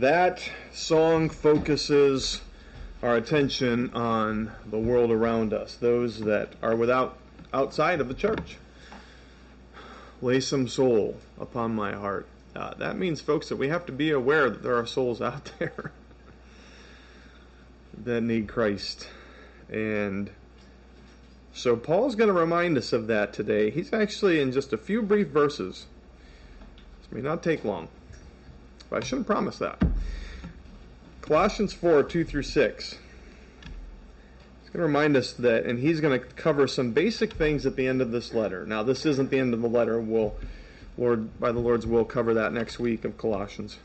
That song focuses our attention on the world around us, those that are without outside of the church. Lay some soul upon my heart. Uh, that means, folks, that we have to be aware that there are souls out there that need Christ. And so Paul's going to remind us of that today. He's actually in just a few brief verses. This may not take long. But I shouldn't promise that. Colossians 4 2 through 6. He's going to remind us that, and he's going to cover some basic things at the end of this letter. Now, this isn't the end of the letter. We'll, Lord, by the Lord's will, cover that next week of Colossians.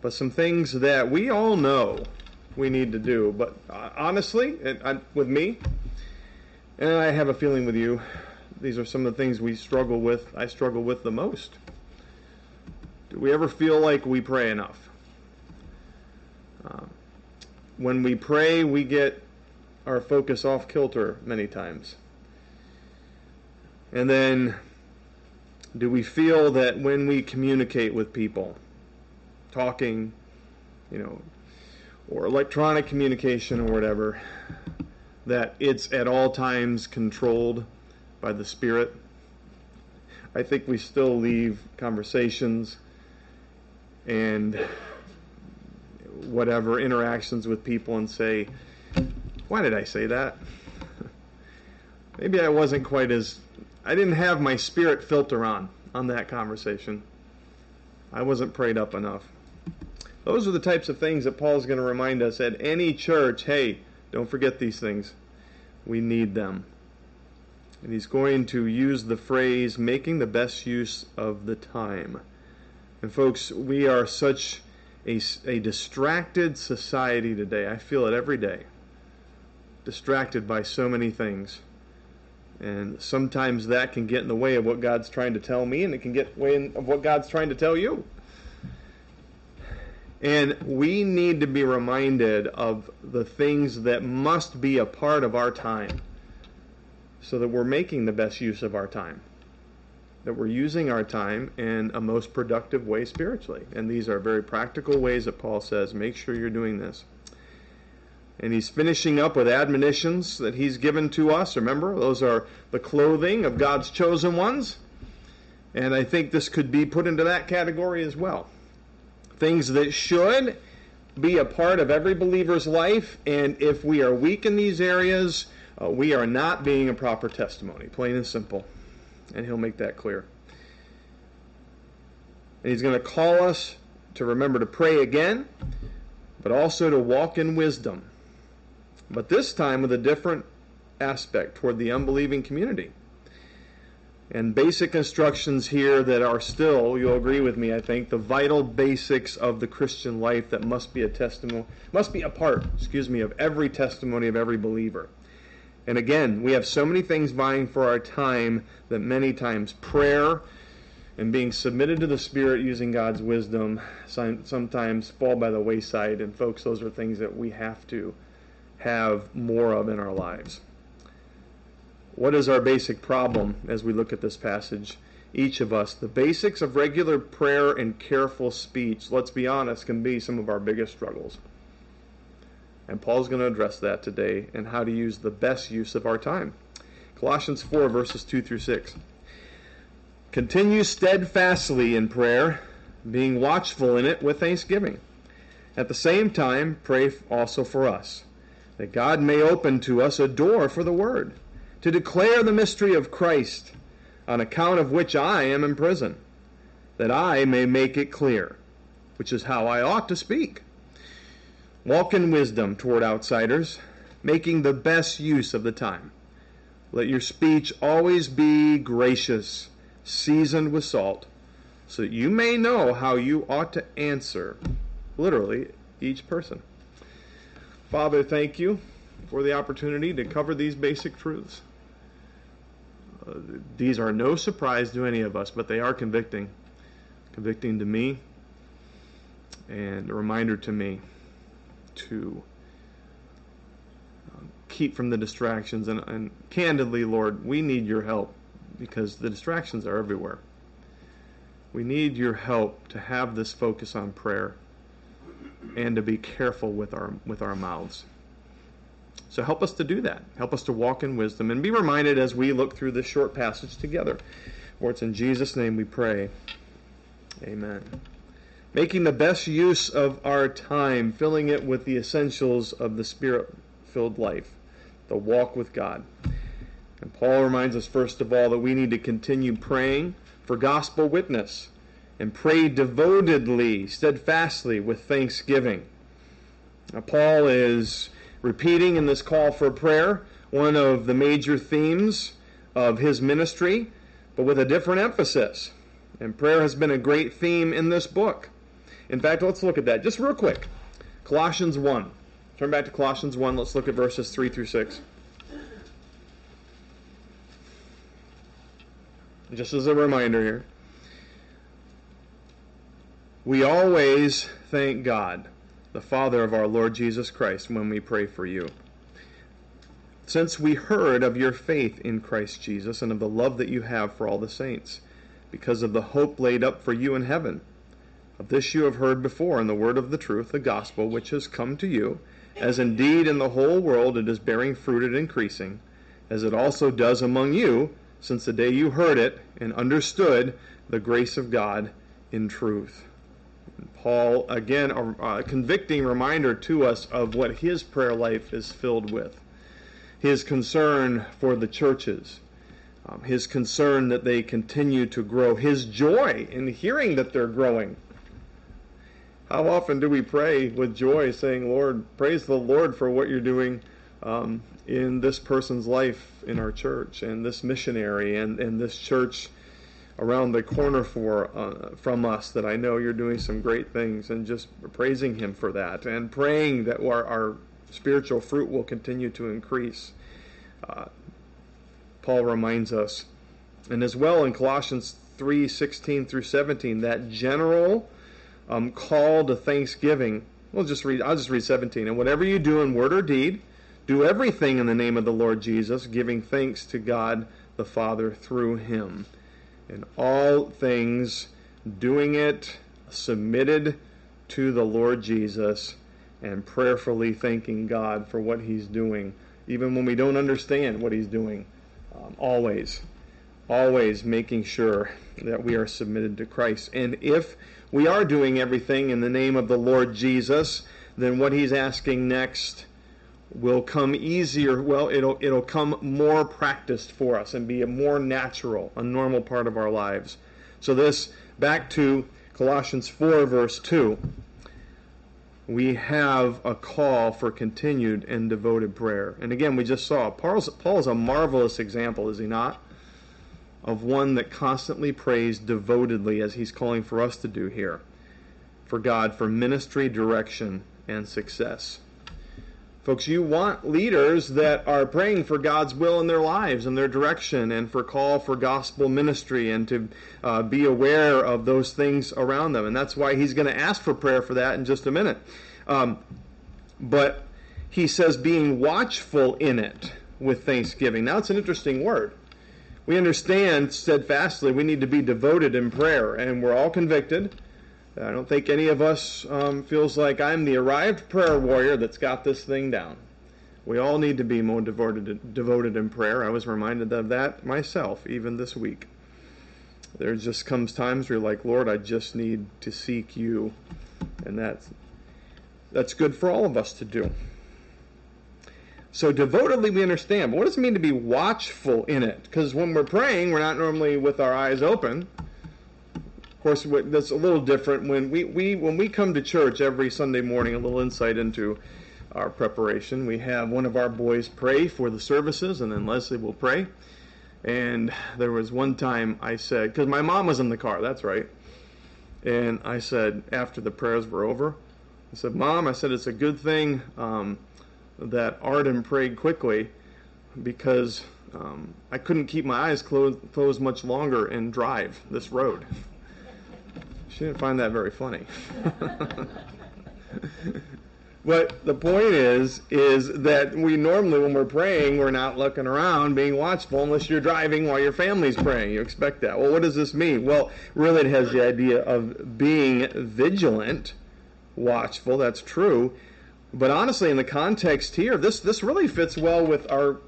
But some things that we all know we need to do. But uh, honestly, it, I, with me, and I have a feeling with you, these are some of the things we struggle with. I struggle with the most. Do we ever feel like we pray enough? Uh, when we pray, we get our focus off kilter many times. And then, do we feel that when we communicate with people, talking, you know, or electronic communication or whatever, that it's at all times controlled by the Spirit? I think we still leave conversations and whatever interactions with people and say, why did I say that? Maybe I wasn't quite as, I didn't have my spirit filter on on that conversation. I wasn't prayed up enough. Those are the types of things that Paul's going to remind us at any church. Hey, don't forget these things. We need them. And he's going to use the phrase making the best use of the time. And folks, we are such a, a distracted society today. I feel it every day. Distracted by so many things. And sometimes that can get in the way of what God's trying to tell me, and it can get in way of what God's trying to tell you. And we need to be reminded of the things that must be a part of our time so that we're making the best use of our time that we're using our time in a most productive way spiritually. And these are very practical ways that Paul says, make sure you're doing this. And he's finishing up with admonitions that he's given to us. Remember, those are the clothing of God's chosen ones. And I think this could be put into that category as well. Things that should be a part of every believer's life. And if we are weak in these areas, uh, we are not being a proper testimony, plain and simple and he'll make that clear. And he's going to call us to remember to pray again, but also to walk in wisdom. But this time with a different aspect toward the unbelieving community. And basic instructions here that are still, you'll agree with me, I think, the vital basics of the Christian life that must be a testimony, must be a part, excuse me, of every testimony of every believer. And again, we have so many things vying for our time that many times prayer and being submitted to the Spirit using God's wisdom sometimes fall by the wayside. And, folks, those are things that we have to have more of in our lives. What is our basic problem as we look at this passage? Each of us, the basics of regular prayer and careful speech, let's be honest, can be some of our biggest struggles. And Paul's going to address that today and how to use the best use of our time. Colossians 4, verses 2 through 6. Continue steadfastly in prayer, being watchful in it with thanksgiving. At the same time, pray also for us, that God may open to us a door for the word, to declare the mystery of Christ, on account of which I am in prison, that I may make it clear, which is how I ought to speak. Walk in wisdom toward outsiders, making the best use of the time. Let your speech always be gracious, seasoned with salt, so that you may know how you ought to answer, literally, each person. Father, thank you for the opportunity to cover these basic truths. Uh, these are no surprise to any of us, but they are convicting. Convicting to me, and a reminder to me to um, keep from the distractions. And, and candidly, Lord, we need your help because the distractions are everywhere. We need your help to have this focus on prayer and to be careful with our with our mouths. So help us to do that. Help us to walk in wisdom and be reminded as we look through this short passage together. For it's in Jesus' name we pray. Amen. Making the best use of our time, filling it with the essentials of the spirit filled life, the walk with God. And Paul reminds us, first of all, that we need to continue praying for gospel witness and pray devotedly, steadfastly with thanksgiving. Now, Paul is repeating in this call for prayer one of the major themes of his ministry, but with a different emphasis. And prayer has been a great theme in this book. In fact, let's look at that just real quick. Colossians 1. Turn back to Colossians 1. Let's look at verses 3 through 6. Just as a reminder here. We always thank God, the Father of our Lord Jesus Christ, when we pray for you. Since we heard of your faith in Christ Jesus and of the love that you have for all the saints, because of the hope laid up for you in heaven. Of this you have heard before in the word of the truth, the gospel, which has come to you, as indeed in the whole world it is bearing fruit and increasing, as it also does among you, since the day you heard it and understood the grace of God in truth. Paul, again, a, a, convicting reminder to us of what his prayer life is filled with. His concern for the churches, um, his concern that they continue to grow, his joy in hearing that they're growing. How often do we pray with joy, saying, Lord, praise the Lord for what you're doing um, in this person's life in our church, and this missionary, and, and this church around the corner for uh, from us that I know you're doing some great things and just praising him for that and praying that our, our spiritual fruit will continue to increase. Uh, Paul reminds us, and as well in Colossians 3 16 through 17, that general um, call to thanksgiving. We'll just read, I'll just read 17. And whatever you do in word or deed, do everything in the name of the Lord Jesus, giving thanks to God the Father through him in all things, doing it submitted to the Lord Jesus and prayerfully thanking God for what He's doing, even when we don't understand what He's doing. Um, always, always making sure that we are submitted to Christ. And if we are doing everything in the name of the Lord Jesus, then what He's asking next will come easier. Well, it'll it'll come more practiced for us and be a more natural, a normal part of our lives. So this back to Colossians 4 verse 2. We have a call for continued and devoted prayer. And again, we just saw Paul's, Paul's a marvelous example, is he not? Of one that constantly prays devotedly as he's calling for us to do here for God for ministry, direction, and success. Folks, you want leaders that are praying for God's will in their lives and their direction and for call for gospel ministry and to uh, be aware of those things around them. And that's why he's going to ask for prayer for that in just a minute. Um, but he says being watchful in it with thanksgiving. Now, it's an interesting word. We understand steadfastly we need to be devoted in prayer, and we're all convicted I don't think any of us um, feels like I'm the arrived prayer warrior that's got this thing down. We all need to be more devoted, devoted in prayer. I was reminded of that myself, even this week. There just comes times where you're like, Lord, I just need to seek you. And that's, that's good for all of us to do. So devotedly we understand. But what does it mean to be watchful in it? Because when we're praying, we're not normally with our eyes open Of course, that's a little different when we, we when we come to church every Sunday morning. A little insight into our preparation. We have one of our boys pray for the services, and then Leslie will pray. And there was one time I said, because my mom was in the car, that's right. And I said, after the prayers were over, I said, Mom, I said, it's a good thing um, that Arden prayed quickly because um, I couldn't keep my eyes closed, closed much longer and drive this road. She didn't find that very funny. But the point is, is that we normally, when we're praying, we're not looking around, being watchful, unless you're driving while your family's praying. You expect that. Well, what does this mean? Well, really, it has the idea of being vigilant, watchful. That's true. But honestly, in the context here, this this really fits well with our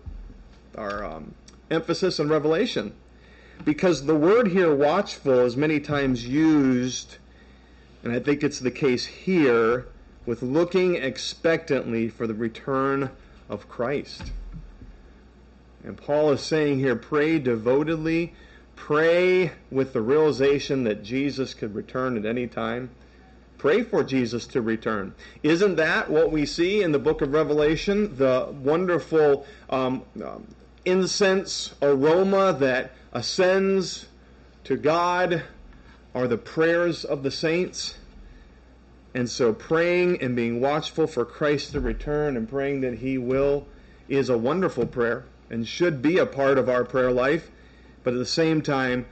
our um, emphasis on Revelation, because the word here, watchful, is many times used, and I think it's the case here with looking expectantly for the return of Christ. And Paul is saying here pray devotedly, pray with the realization that Jesus could return at any time. Pray for Jesus to return. Isn't that what we see in the book of Revelation? The wonderful um, um, incense aroma that ascends to God are the prayers of the saints. And so praying and being watchful for Christ to return and praying that he will is a wonderful prayer and should be a part of our prayer life. But at the same time,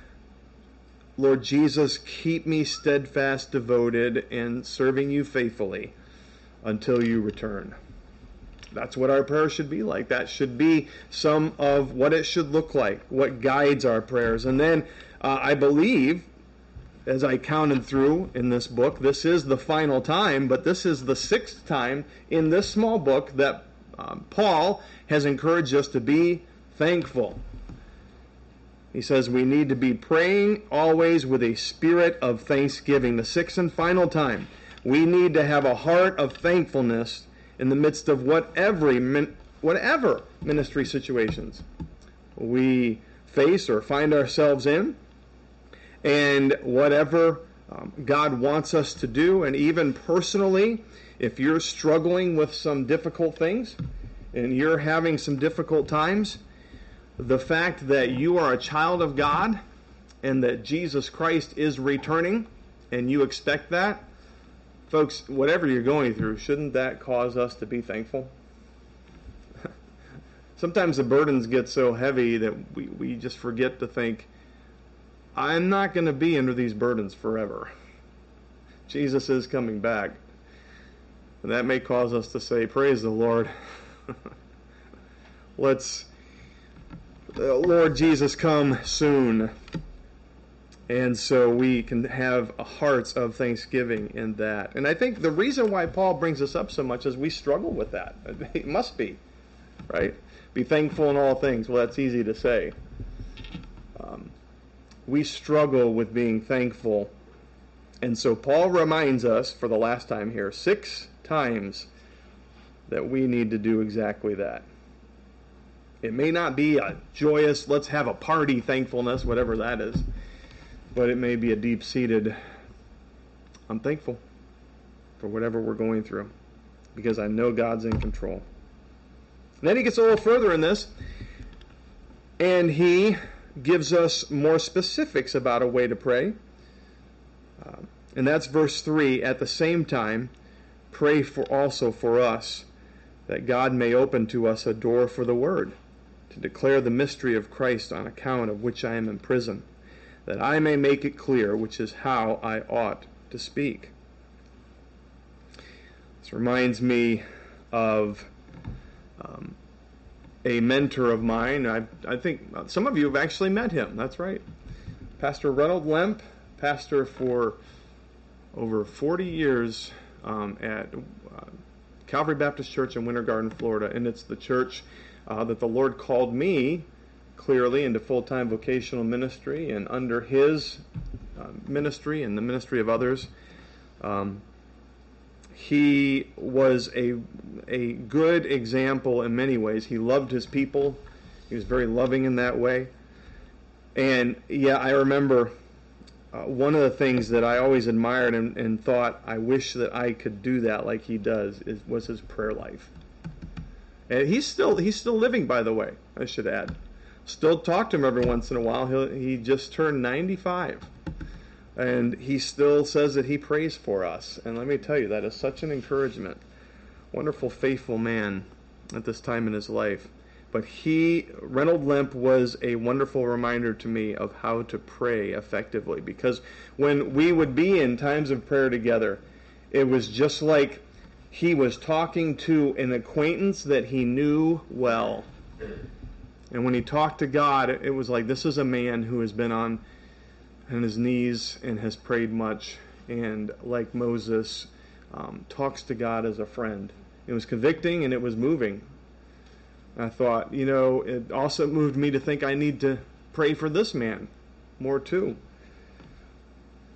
Lord Jesus, keep me steadfast, devoted, and serving you faithfully until you return. That's what our prayer should be like. That should be some of what it should look like, what guides our prayers. And then uh, I believe as I counted through in this book, this is the final time, but this is the sixth time in this small book that um, Paul has encouraged us to be thankful. He says we need to be praying always with a spirit of thanksgiving. The sixth and final time, we need to have a heart of thankfulness in the midst of whatever, whatever ministry situations we face or find ourselves in and whatever um, God wants us to do. And even personally, if you're struggling with some difficult things and you're having some difficult times, the fact that you are a child of God and that Jesus Christ is returning and you expect that, folks, whatever you're going through, shouldn't that cause us to be thankful? Sometimes the burdens get so heavy that we, we just forget to think, I'm not going to be under these burdens forever. Jesus is coming back. And that may cause us to say, Praise the Lord. Let's, Lord Jesus, come soon. And so we can have hearts of thanksgiving in that. And I think the reason why Paul brings us up so much is we struggle with that. It must be, right? Be thankful in all things. Well, that's easy to say. Um, we struggle with being thankful. And so Paul reminds us for the last time here, six times, that we need to do exactly that. It may not be a joyous, let's have a party thankfulness, whatever that is, but it may be a deep seated, I'm thankful for whatever we're going through because I know God's in control. And then he gets a little further in this, and he gives us more specifics about a way to pray. Uh, and that's verse 3. At the same time, pray for also for us that God may open to us a door for the word to declare the mystery of Christ on account of which I am in prison, that I may make it clear which is how I ought to speak. This reminds me of um, a mentor of mine. I, I think some of you have actually met him. That's right. Pastor Reynold Lemp, pastor for over 40 years um, at uh, Calvary Baptist Church in Winter Garden, Florida. And it's the church uh, that the Lord called me clearly into full time vocational ministry and under his uh, ministry and the ministry of others. Um, he was a a good example in many ways. He loved his people. He was very loving in that way. And yeah, I remember uh, one of the things that I always admired and, and, thought I wish that I could do that like he does is, was his prayer life. And he's still he's still living, by the way. I should add. Still talk to him every once in a while. He he just turned 95 and he still says that he prays for us. And let me tell you, that is such an encouragement. Wonderful, faithful man at this time in his life. But he, Reynold Limp was a wonderful reminder to me of how to pray effectively. Because when we would be in times of prayer together, it was just like he was talking to an acquaintance that he knew well. And when he talked to God, it was like this is a man who has been on on his knees and has prayed much, and like Moses, um, talks to God as a friend. It was convicting and it was moving. I thought, you know, it also moved me to think I need to pray for this man more too.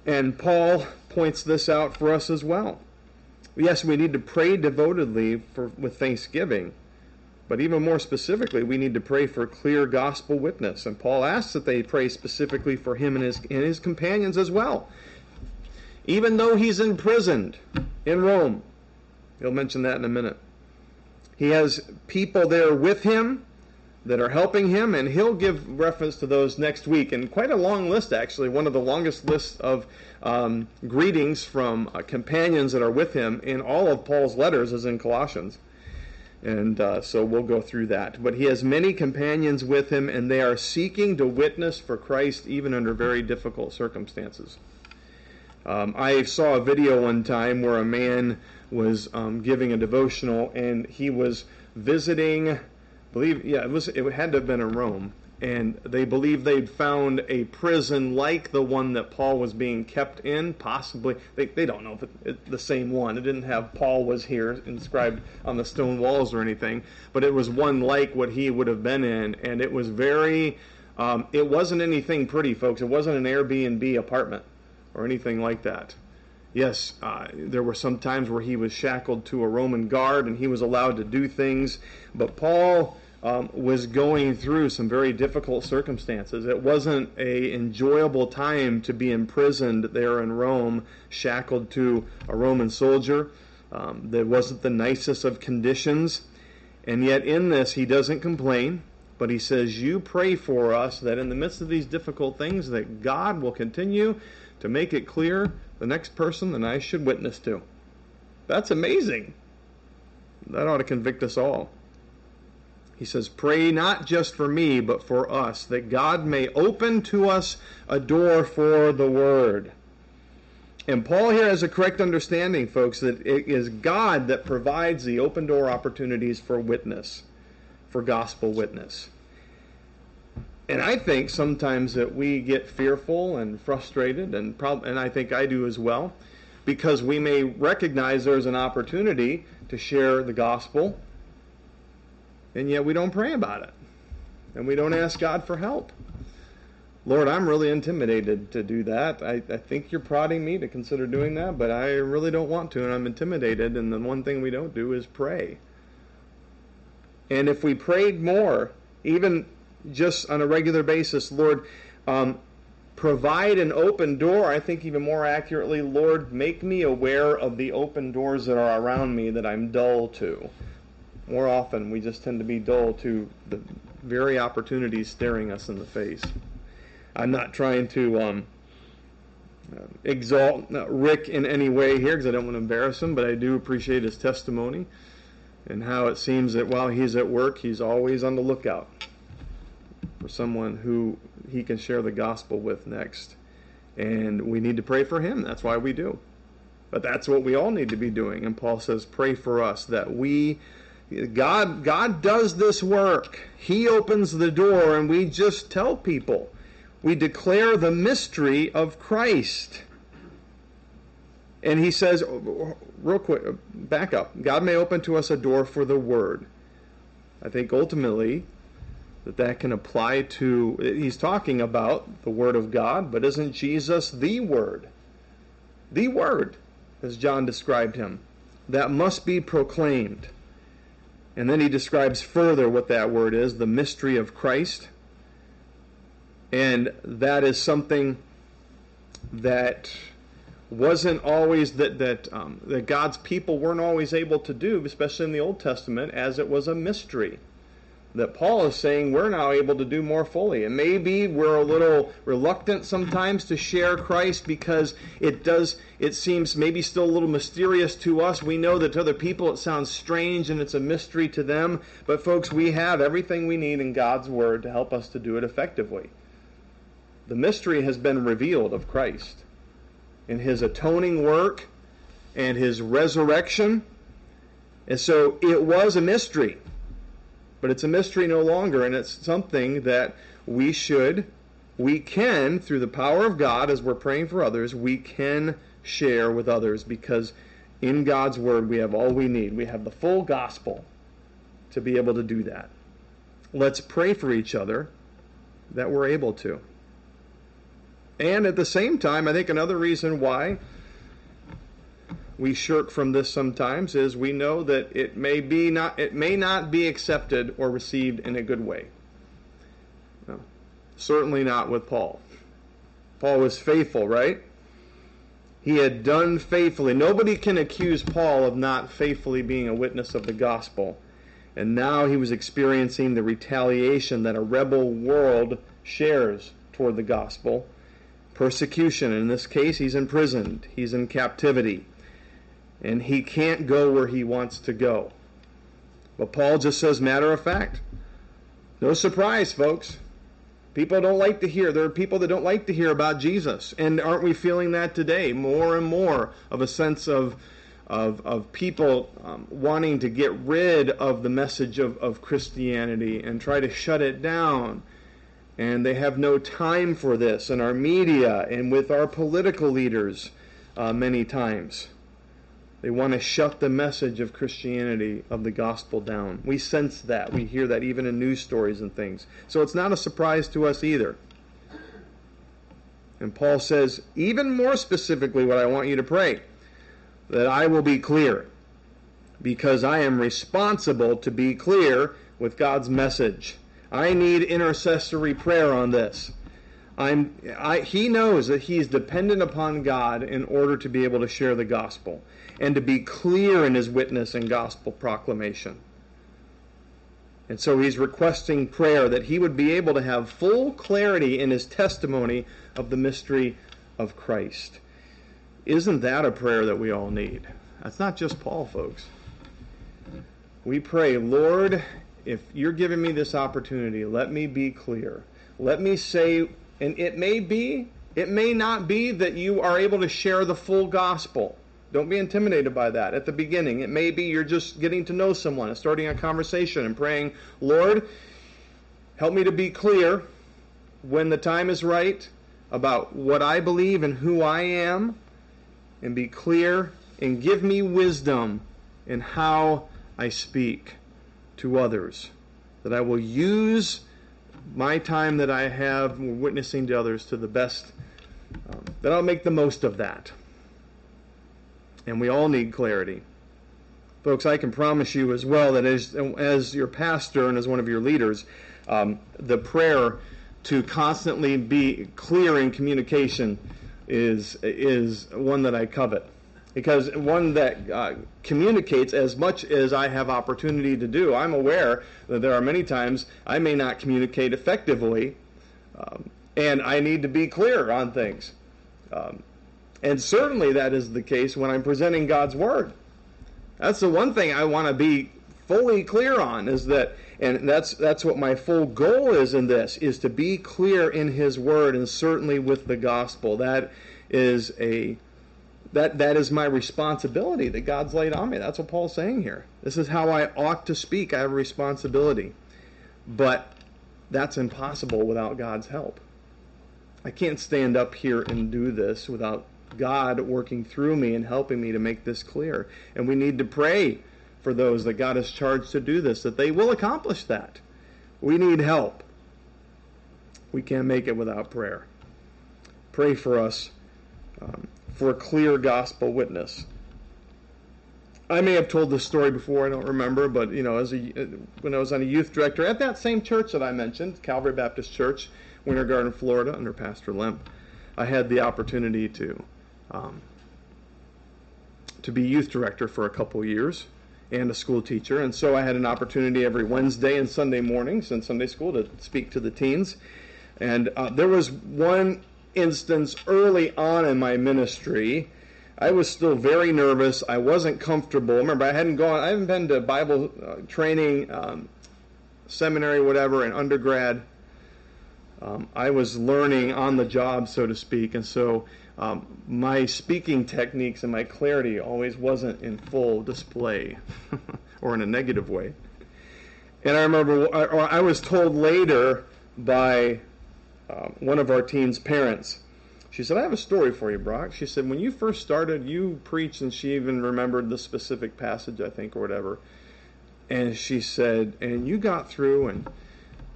And Paul points this out for us as well. Yes, we need to pray devotedly for, with thanksgiving, but even more specifically, we need to pray for clear gospel witness. And Paul asks that they pray specifically for him and his, and his companions as well. Even though he's imprisoned in Rome, he'll mention that in a minute. He has people there with him that are helping him, and he'll give reference to those next week. And quite a long list, actually, one of the longest lists of um, greetings from uh, companions that are with him in all of Paul's letters is in Colossians. And uh, so we'll go through that. But he has many companions with him, and they are seeking to witness for Christ even under very difficult circumstances. Um, I saw a video one time where a man was um, giving a devotional, and he was visiting, believe, yeah, it was. It had to have been in Rome, and they believe they'd found a prison like the one that Paul was being kept in. Possibly, they, they don't know if it's it, the same one. It didn't have Paul was here inscribed on the stone walls or anything, but it was one like what he would have been in, and it was very. Um, it wasn't anything pretty, folks. It wasn't an Airbnb apartment or anything like that. Yes, uh, there were some times where he was shackled to a Roman guard and he was allowed to do things, but Paul um, was going through some very difficult circumstances. It wasn't a enjoyable time to be imprisoned there in Rome, shackled to a Roman soldier. Um, there wasn't the nicest of conditions, and yet in this he doesn't complain. But he says, "You pray for us that in the midst of these difficult things, that God will continue to make it clear the next person that I should witness to." That's amazing. That ought to convict us all. He says, Pray not just for me, but for us, that God may open to us a door for the word. And Paul here has a correct understanding, folks, that it is God that provides the open door opportunities for witness, for gospel witness. And I think sometimes that we get fearful and frustrated, and, prob- and I think I do as well, because we may recognize there's an opportunity to share the gospel and yet we don't pray about it. And we don't ask God for help. Lord, I'm really intimidated to do that. I, I think you're prodding me to consider doing that, but I really don't want to, and I'm intimidated. And the one thing we don't do is pray. And if we prayed more, even just on a regular basis, Lord, um, provide an open door. I think even more accurately, Lord, make me aware of the open doors that are around me that I'm dull to more often we just tend to be dull to the very opportunities staring us in the face. I'm not trying to um, uh, exalt Rick in any way here because I don't want to embarrass him, but I do appreciate his testimony and how it seems that while he's at work, he's always on the lookout for someone who he can share the gospel with next. And we need to pray for him. That's why we do. But that's what we all need to be doing. And Paul says, pray for us that we God, God does this work. He opens the door, and we just tell people. We declare the mystery of Christ. And he says, real quick, back up. God may open to us a door for the Word. I think ultimately that that can apply to, he's talking about the Word of God, but isn't Jesus the Word? The Word, as John described him, that must be proclaimed. And then he describes further what that word is the mystery of Christ. And that is something that wasn't always that that um, that God's people weren't always able to do, especially in the Old Testament, as it was a mystery that Paul is saying we're now able to do more fully. And maybe we're a little reluctant sometimes to share Christ because it does it seems maybe still a little mysterious to us. We know that to other people it sounds strange and it's a mystery to them, but folks, we have everything we need in God's word to help us to do it effectively. The mystery has been revealed of Christ in his atoning work and his resurrection And so it was a mystery. But it's a mystery no longer, and it's something that we should, we can, through the power of God, as we're praying for others, we can share with others because in God's Word we have all we need. We have the full gospel to be able to do that. Let's pray for each other that we're able to. And at the same time, I think another reason why we shirk from this sometimes is we know that it may be not it may not be accepted or received in a good way. No, certainly not with Paul. Paul was faithful, right? He had done faithfully. Nobody can accuse Paul of not faithfully being a witness of the gospel. And now he was experiencing the retaliation that a rebel world shares toward the gospel. Persecution. In this case, he's imprisoned, he's in captivity and he can't go where he wants to go. But Paul just says, matter of fact. No surprise, folks. People don't like to hear. There are people that don't like to hear about Jesus. And aren't we feeling that today? More and more of a sense of, of, of people um, wanting to get rid of the message of, of Christianity and try to shut it down. And they have no time for this in our media and with our political leaders uh, many times. They want to shut the message of Christianity, of the gospel down. We sense that. We hear that even in news stories and things. So it's not a surprise to us either. And Paul says, even more specifically, what I want you to pray that I will be clear, because I am responsible to be clear with God's message. I need intercessory prayer on this. I'm, I, he knows that he's dependent upon God in order to be able to share the gospel and to be clear in his witness and gospel proclamation. And so he's requesting prayer that he would be able to have full clarity in his testimony of the mystery of Christ. Isn't that a prayer that we all need? That's not just Paul, folks. We pray, Lord, if you're giving me this opportunity, let me be clear. Let me say, and it may be, it may not be that you are able to share the full gospel. Don't be intimidated by that at the beginning. It may be you're just getting to know someone and starting a conversation and praying, Lord, help me to be clear when the time is right about what I believe and who I am, and be clear and give me wisdom in how I speak to others. That I will use my time that I have witnessing to others to the best, um, that I'll make the most of that and we all need clarity. Folks, I can promise you as well that as, as your pastor and as one of your leaders, um, the prayer to constantly be clear in communication is, is one that I covet. Because one that uh, communicates as much as I have opportunity to do. I'm aware that there are many times I may not communicate effectively, um, and I need to be clear on things. Um, and certainly that is the case when I'm presenting God's Word. That's the one thing I want to be fully clear on is that and that's that's what my full goal is in this is to be clear in his word and certainly with the gospel that is a that that is my responsibility that God's laid on me that's what Paul's saying here this is how I ought to speak I have a responsibility but that's impossible without God's help I can't stand up here and do this without God working through me and helping me to make this clear. And we need to pray for those that God has charged to do this, that they will accomplish that. We need help. We can't make it without prayer. Pray for us um, for a clear gospel witness. I may have told this story before, I don't remember, but you know, as a, when I was on a youth director at that same church that I mentioned, Calvary Baptist Church, Winter Garden, Florida, under Pastor Limp, I had the opportunity to um, to be youth director for a couple years and a school teacher. And so I had an opportunity every Wednesday and Sunday mornings in Sunday school to speak to the teens. And uh, there was one instance early on in my ministry. I was still very nervous. I wasn't comfortable. Remember, I hadn't gone, I haven't been to Bible uh, training, um, seminary, whatever, in undergrad. Um, I was learning on the job, so to speak. And so um, my speaking techniques and my clarity always wasn't in full display or in a negative way. And I remember, or I was told later by uh, one of our teens' parents, she said, I have a story for you, Brock. She said, when you first started, you preached, and she even remembered the specific passage, I think, or whatever. And she said, and you got through, and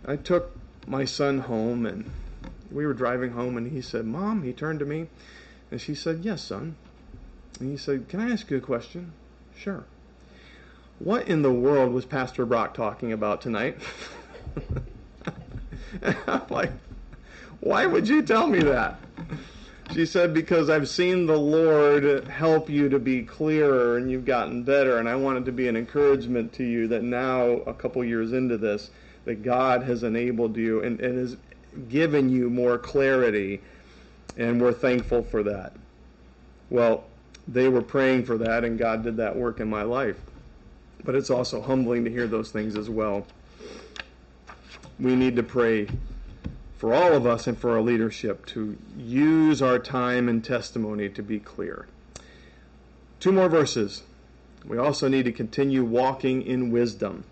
I took my son home, and we were driving home, and he said, Mom, he turned to me, and she said, Yes, son. And he said, Can I ask you a question? Sure. What in the world was Pastor Brock talking about tonight? I'm like, Why would you tell me that? She said, Because I've seen the Lord help you to be clearer and you've gotten better. And I wanted to be an encouragement to you that now, a couple years into this, that God has enabled you and, and has given you more clarity. And we're thankful for that. Well, they were praying for that, and God did that work in my life. But it's also humbling to hear those things as well. We need to pray for all of us and for our leadership to use our time and testimony to be clear. Two more verses. We also need to continue walking in wisdom,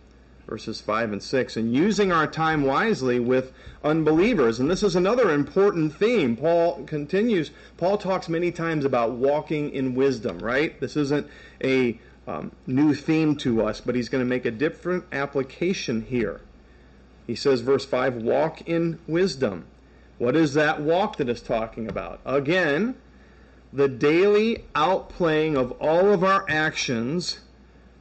verses 5 and 6, and using our time wisely with unbelievers. And this is another important theme. Paul continues, Paul talks many times about walking in wisdom, right? This isn't a um, new theme to us, but he's going to make a different application here. He says, verse 5, walk in wisdom. What is that walk that is talking about? Again, the daily outplaying of all of our actions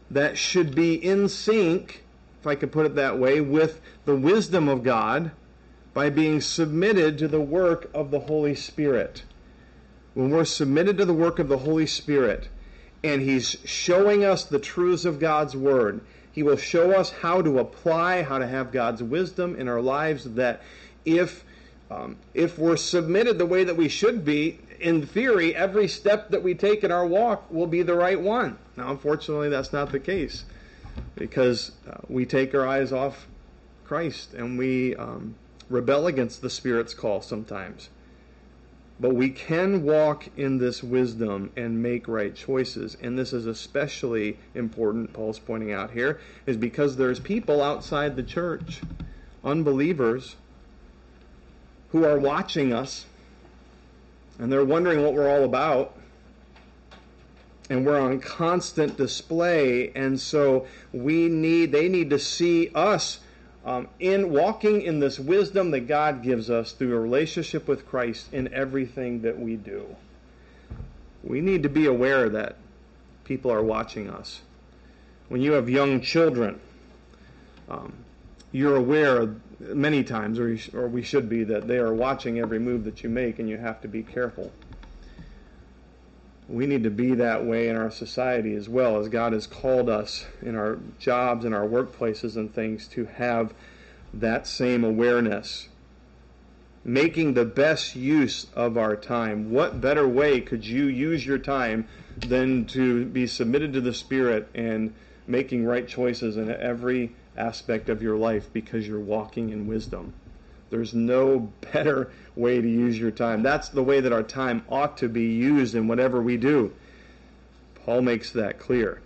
that should be in sync, if I could put it that way, with the wisdom of God by being submitted to the work of the Holy Spirit. When we're submitted to the work of the Holy Spirit, and He's showing us the truths of God's Word, he will show us how to apply, how to have God's wisdom in our lives. That if um, if we're submitted the way that we should be, in theory, every step that we take in our walk will be the right one. Now, unfortunately, that's not the case because uh, we take our eyes off Christ and we um, rebel against the Spirit's call sometimes. But we can walk in this wisdom and make right choices. And this is especially important, Paul's pointing out here, is because there's people outside the church, unbelievers, who are watching us and they're wondering what we're all about. And we're on constant display. And so we need, they need to see us um, in walking in this wisdom that God gives us through a relationship with Christ in everything that we do. We need to be aware that people are watching us. When you have young children, um, you're aware many times, or, sh- or we should be, that they are watching every move that you make, and you have to be careful. We need to be that way in our society as well, as God has called us in our jobs and our workplaces and things to have that same awareness. Making the best use of our time. What better way could you use your time than to be submitted to the Spirit and making right choices in every aspect of your life because you're walking in wisdom? There's no better way to use your time. That's the way that our time ought to be used in whatever we do. Paul makes that clear.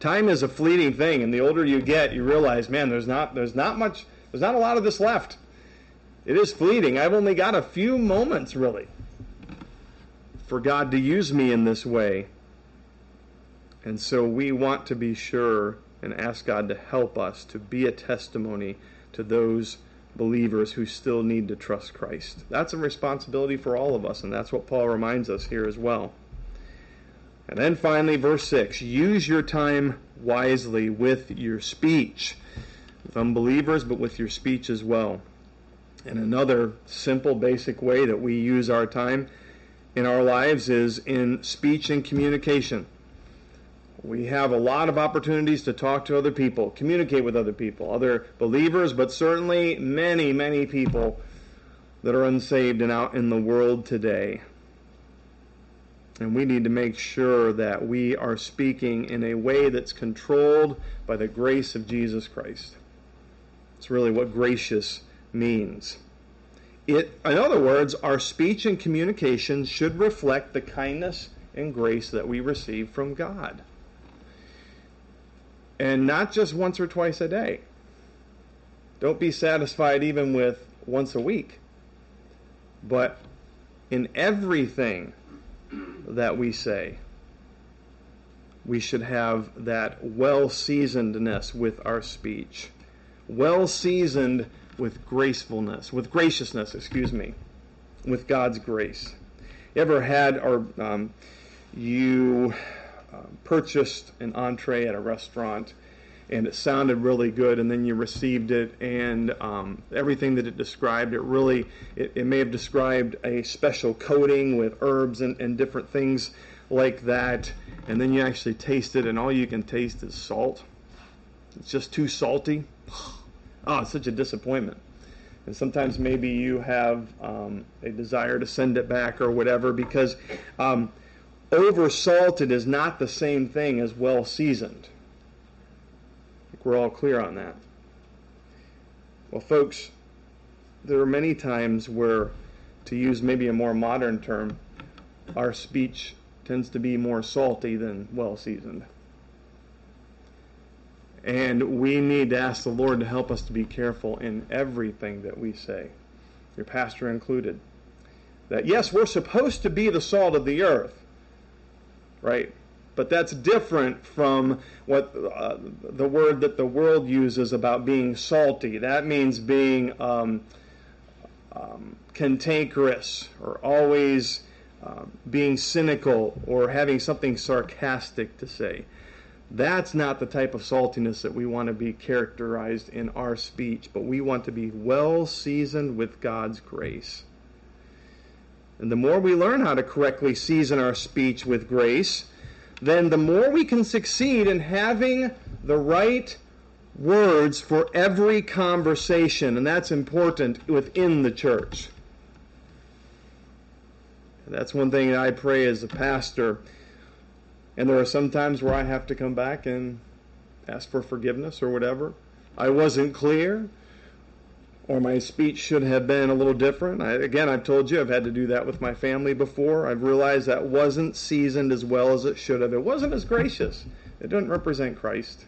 Time is a fleeting thing, and the older you get, you realize, man, there's not there's not much there's not a lot of this left. It is fleeting. I've only got a few moments really for God to use me in this way. And so we want to be sure and ask God to help us to be a testimony to those believers who still need to trust Christ. That's a responsibility for all of us, and that's what Paul reminds us here as well. And then finally, verse 6 use your time wisely with your speech, with unbelievers, but with your speech as well. And another simple, basic way that we use our time in our lives is in speech and communication. We have a lot of opportunities to talk to other people, communicate with other people, other believers, but certainly many, many people that are unsaved and out in the world today. And we need to make sure that we are speaking in a way that's controlled by the grace of Jesus Christ. It's really what gracious means. it, in other words, our speech and communication should reflect the kindness and grace that we receive from God. And not just once or twice a day. Don't be satisfied even with once a week. But in everything that we say, we should have that well seasonedness with our speech. Well seasoned with gracefulness, with graciousness, excuse me, with God's grace. You ever had or um, you uh, purchased an entree at a restaurant and it sounded really good and then you received it and um, everything that it described it really it, it, may have described a special coating with herbs and, and different things like that and then you actually taste it and all you can taste is salt. It's just too salty. Oh it's such a disappointment. And sometimes maybe you have um, a desire to send it back or whatever because um, over salted is not the same thing as well seasoned we're all clear on that. Well, folks, there are many times where, to use maybe a more modern term, our speech tends to be more salty than well seasoned. And we need to ask the Lord to help us to be careful in everything that we say, your pastor included. That yes, we're supposed to be the salt of the earth, right? But that's different from what uh, the word that the world uses about being salty. That means being um, um, cantankerous or always uh, being cynical or having something sarcastic to say. That's not the type of saltiness that we want to be characterized in our speech, but we want to be well seasoned with God's grace. And the more we learn how to correctly season our speech with grace, then the more we can succeed in having the right words for every conversation, and that's important within the church. That's one thing that I pray as a pastor. And there are some times where I have to come back and ask for forgiveness or whatever. I wasn't clear or my speech should have been a little different. I, again, I've told you I've had to do that with my family before. I've realized that wasn't seasoned as well as it should have. It wasn't as gracious. It doesn't represent Christ.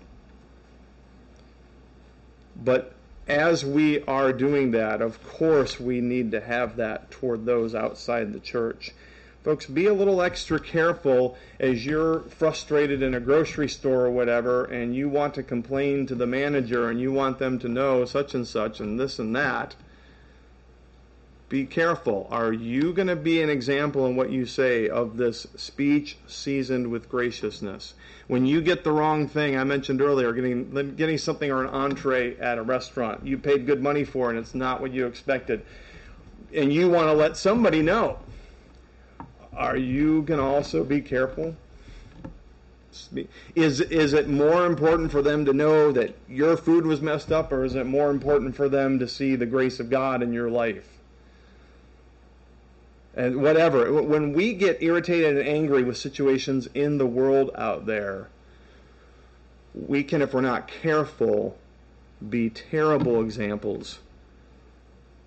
But as we are doing that, of course, we need to have that toward those outside the church. Folks, be a little extra careful as you're frustrated in a grocery store or whatever, and you want to complain to the manager and you want them to know such and such and this and that. Be careful. Are you going to be an example in what you say of this speech seasoned with graciousness? When you get the wrong thing, I mentioned earlier, getting getting something or an entree at a restaurant, you paid good money for and it's not what you expected, and you want to let somebody know are you going to also be careful? Is, is it more important for them to know that your food was messed up, or is it more important for them to see the grace of God in your life? And whatever. When we get irritated and angry with situations in the world out there, we can, if we're not careful, be terrible examples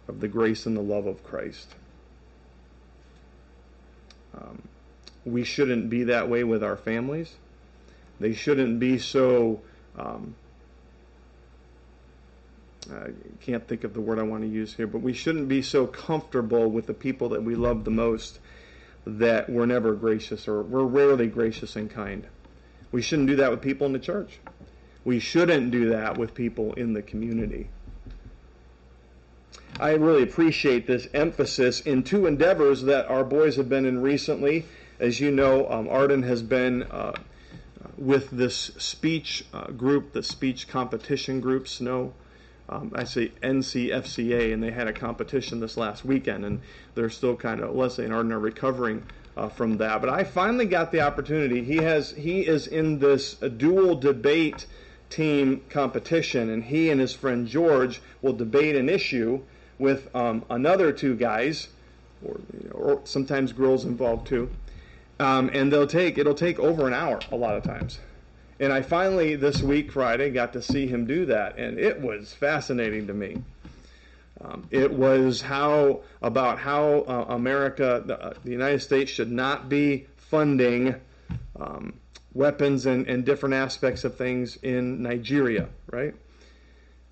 of the grace and the love of Christ. Um, we shouldn't be that way with our families. They shouldn't be so. Um, I can't think of the word I want to use here, but we shouldn't be so comfortable with the people that we love the most that we're never gracious or we're rarely gracious and kind. We shouldn't do that with people in the church. We shouldn't do that with people in the community. I really appreciate this emphasis in two endeavors that our boys have been in recently. As you know, um, Arden has been uh, with this speech uh, group, the speech competition group, SNOW. Um, I say NCFCA, and they had a competition this last weekend, and they're still kind of Leslie and Arden are recovering uh, from that. But I finally got the opportunity. He has he is in this dual debate team competition, and he and his friend George will debate an issue with um, another two guys, or, or sometimes girls involved too, um, and they'll take it'll take over an hour a lot of times. And I finally this week Friday got to see him do that, and it was fascinating to me. Um, it was how about how uh, America, the, uh, the, United States, should not be funding um, weapons and, and different aspects of things in Nigeria, right?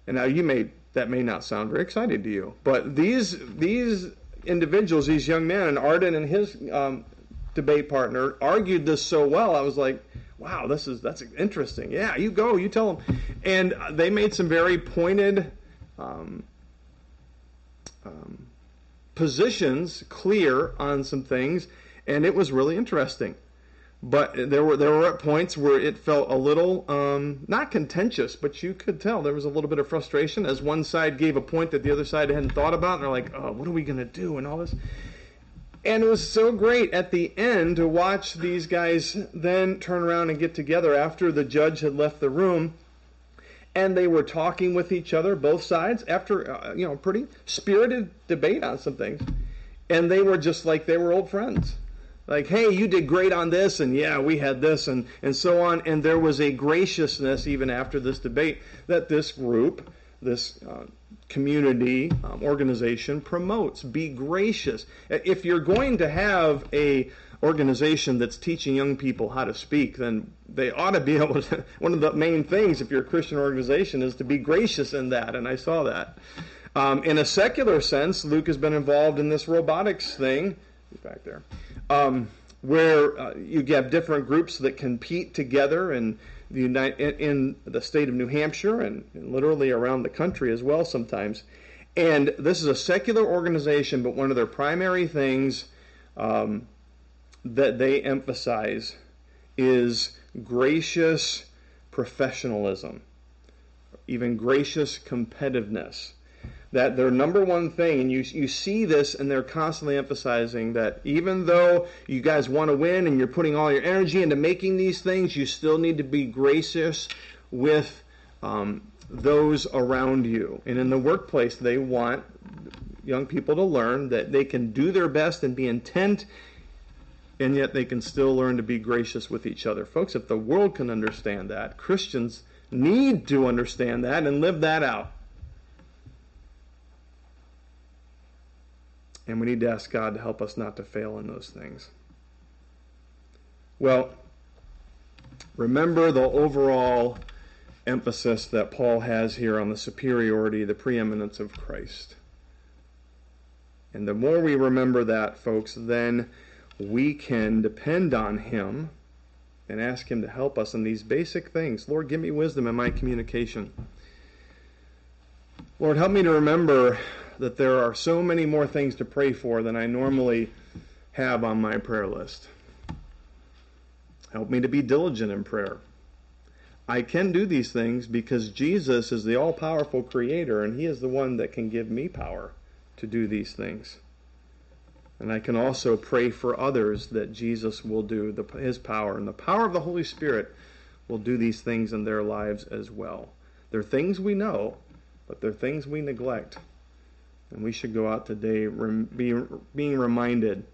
And now you may that may not sound very exciting to you, but these these individuals, these young men, and Arden and his um, debate partner argued this so well. I was like, wow, this is that's interesting. Yeah, you go, you tell them, and they made some very pointed. Um, um, positions clear on some things, and it was really interesting. But there were there were at points where it felt a little um, not contentious, but you could tell there was a little bit of frustration as one side gave a point that the other side hadn't thought about, and they're like, "Oh, what are we to do?" and all this. And it was so great at the end to watch these guys then turn around and get together after the judge had left the room and they were talking with each other, both sides, after uh, you know pretty spirited debate on some things, and they were just like they were old friends. Like, hey, you did great on this, and yeah, we had this, and and so on. And there was a graciousness even after this debate that this group, this uh, community um, organization promotes. Be gracious. If you're going to have a organization that's teaching young people how to speak, then they ought to be able to. One of the main things, if you're a Christian organization, is to be gracious in that, and I saw that. Um, in a secular sense, Luke has been involved in this robotics thing, He's back there, um, where uh, you have different groups that compete together and the United, in, in, the state of New Hampshire and, and literally around the country as well sometimes. And this is a secular organization, but one of their primary things um, that they emphasize is gracious professionalism, even gracious competitiveness. That their number one thing, and you, you see this, and they're constantly emphasizing that even though you guys want to win and you're putting all your energy into making these things, you still need to be gracious with um, those around you. And in the workplace, they want young people to learn that they can do their best and be intent and yet they can still learn to be gracious with each other. Folks, if the world can understand that, Christians need to understand that and live that out. And we need to ask God to help us not to fail in those things. Well, remember the overall emphasis that Paul has here on the superiority, the preeminence of Christ. And the more we remember that, folks, then we can depend on Him and ask Him to help us in these basic things. Lord, give me wisdom in my communication. Lord, help me to remember that there are so many more things to pray for than I normally have on my prayer list. Help me to be diligent in prayer. I can do these things because Jesus is the all powerful creator and He is the one that can give me power to do these things. And I can also pray for others that Jesus will do the, his power. And the power of the Holy Spirit will do these things in their lives as well. They're things we know, but they're things we neglect. And we should go out today being reminded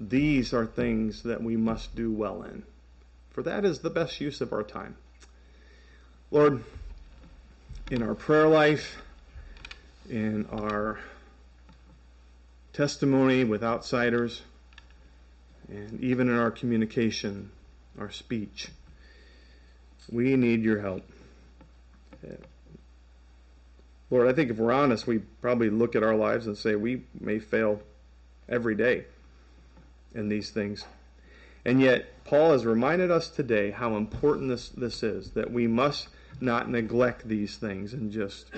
these are things that we must do well in. For that is the best use of our time. Lord, in our prayer life, in our testimony with outsiders, and even in our communication, our speech. We need your help. Lord, I think if we're honest, we probably look at our lives and say we may fail every day in these things. And yet, Paul has reminded us today how important this, this is, that we must not neglect these things and just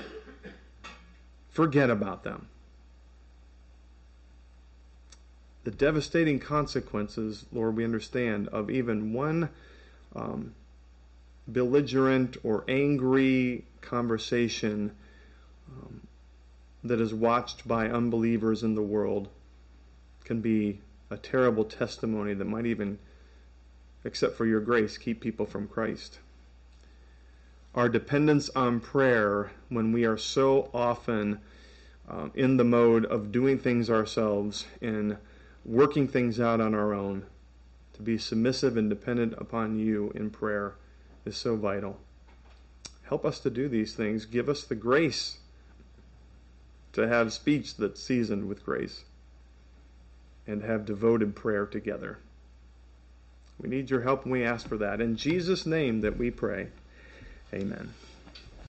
forget about them the devastating consequences, Lord, we understand, of even one um, belligerent or angry conversation um, that is watched by unbelievers in the world can be a terrible testimony that might even, except for your grace, keep people from Christ. Our dependence on prayer when we are so often um, in the mode of doing things ourselves in working things out on our own, to be submissive and dependent upon you in prayer is so vital. Help us to do these things. Give us the grace to have speech that's seasoned with grace and have devoted prayer together. We need your help and we ask for that. In Jesus' name that we pray. Amen.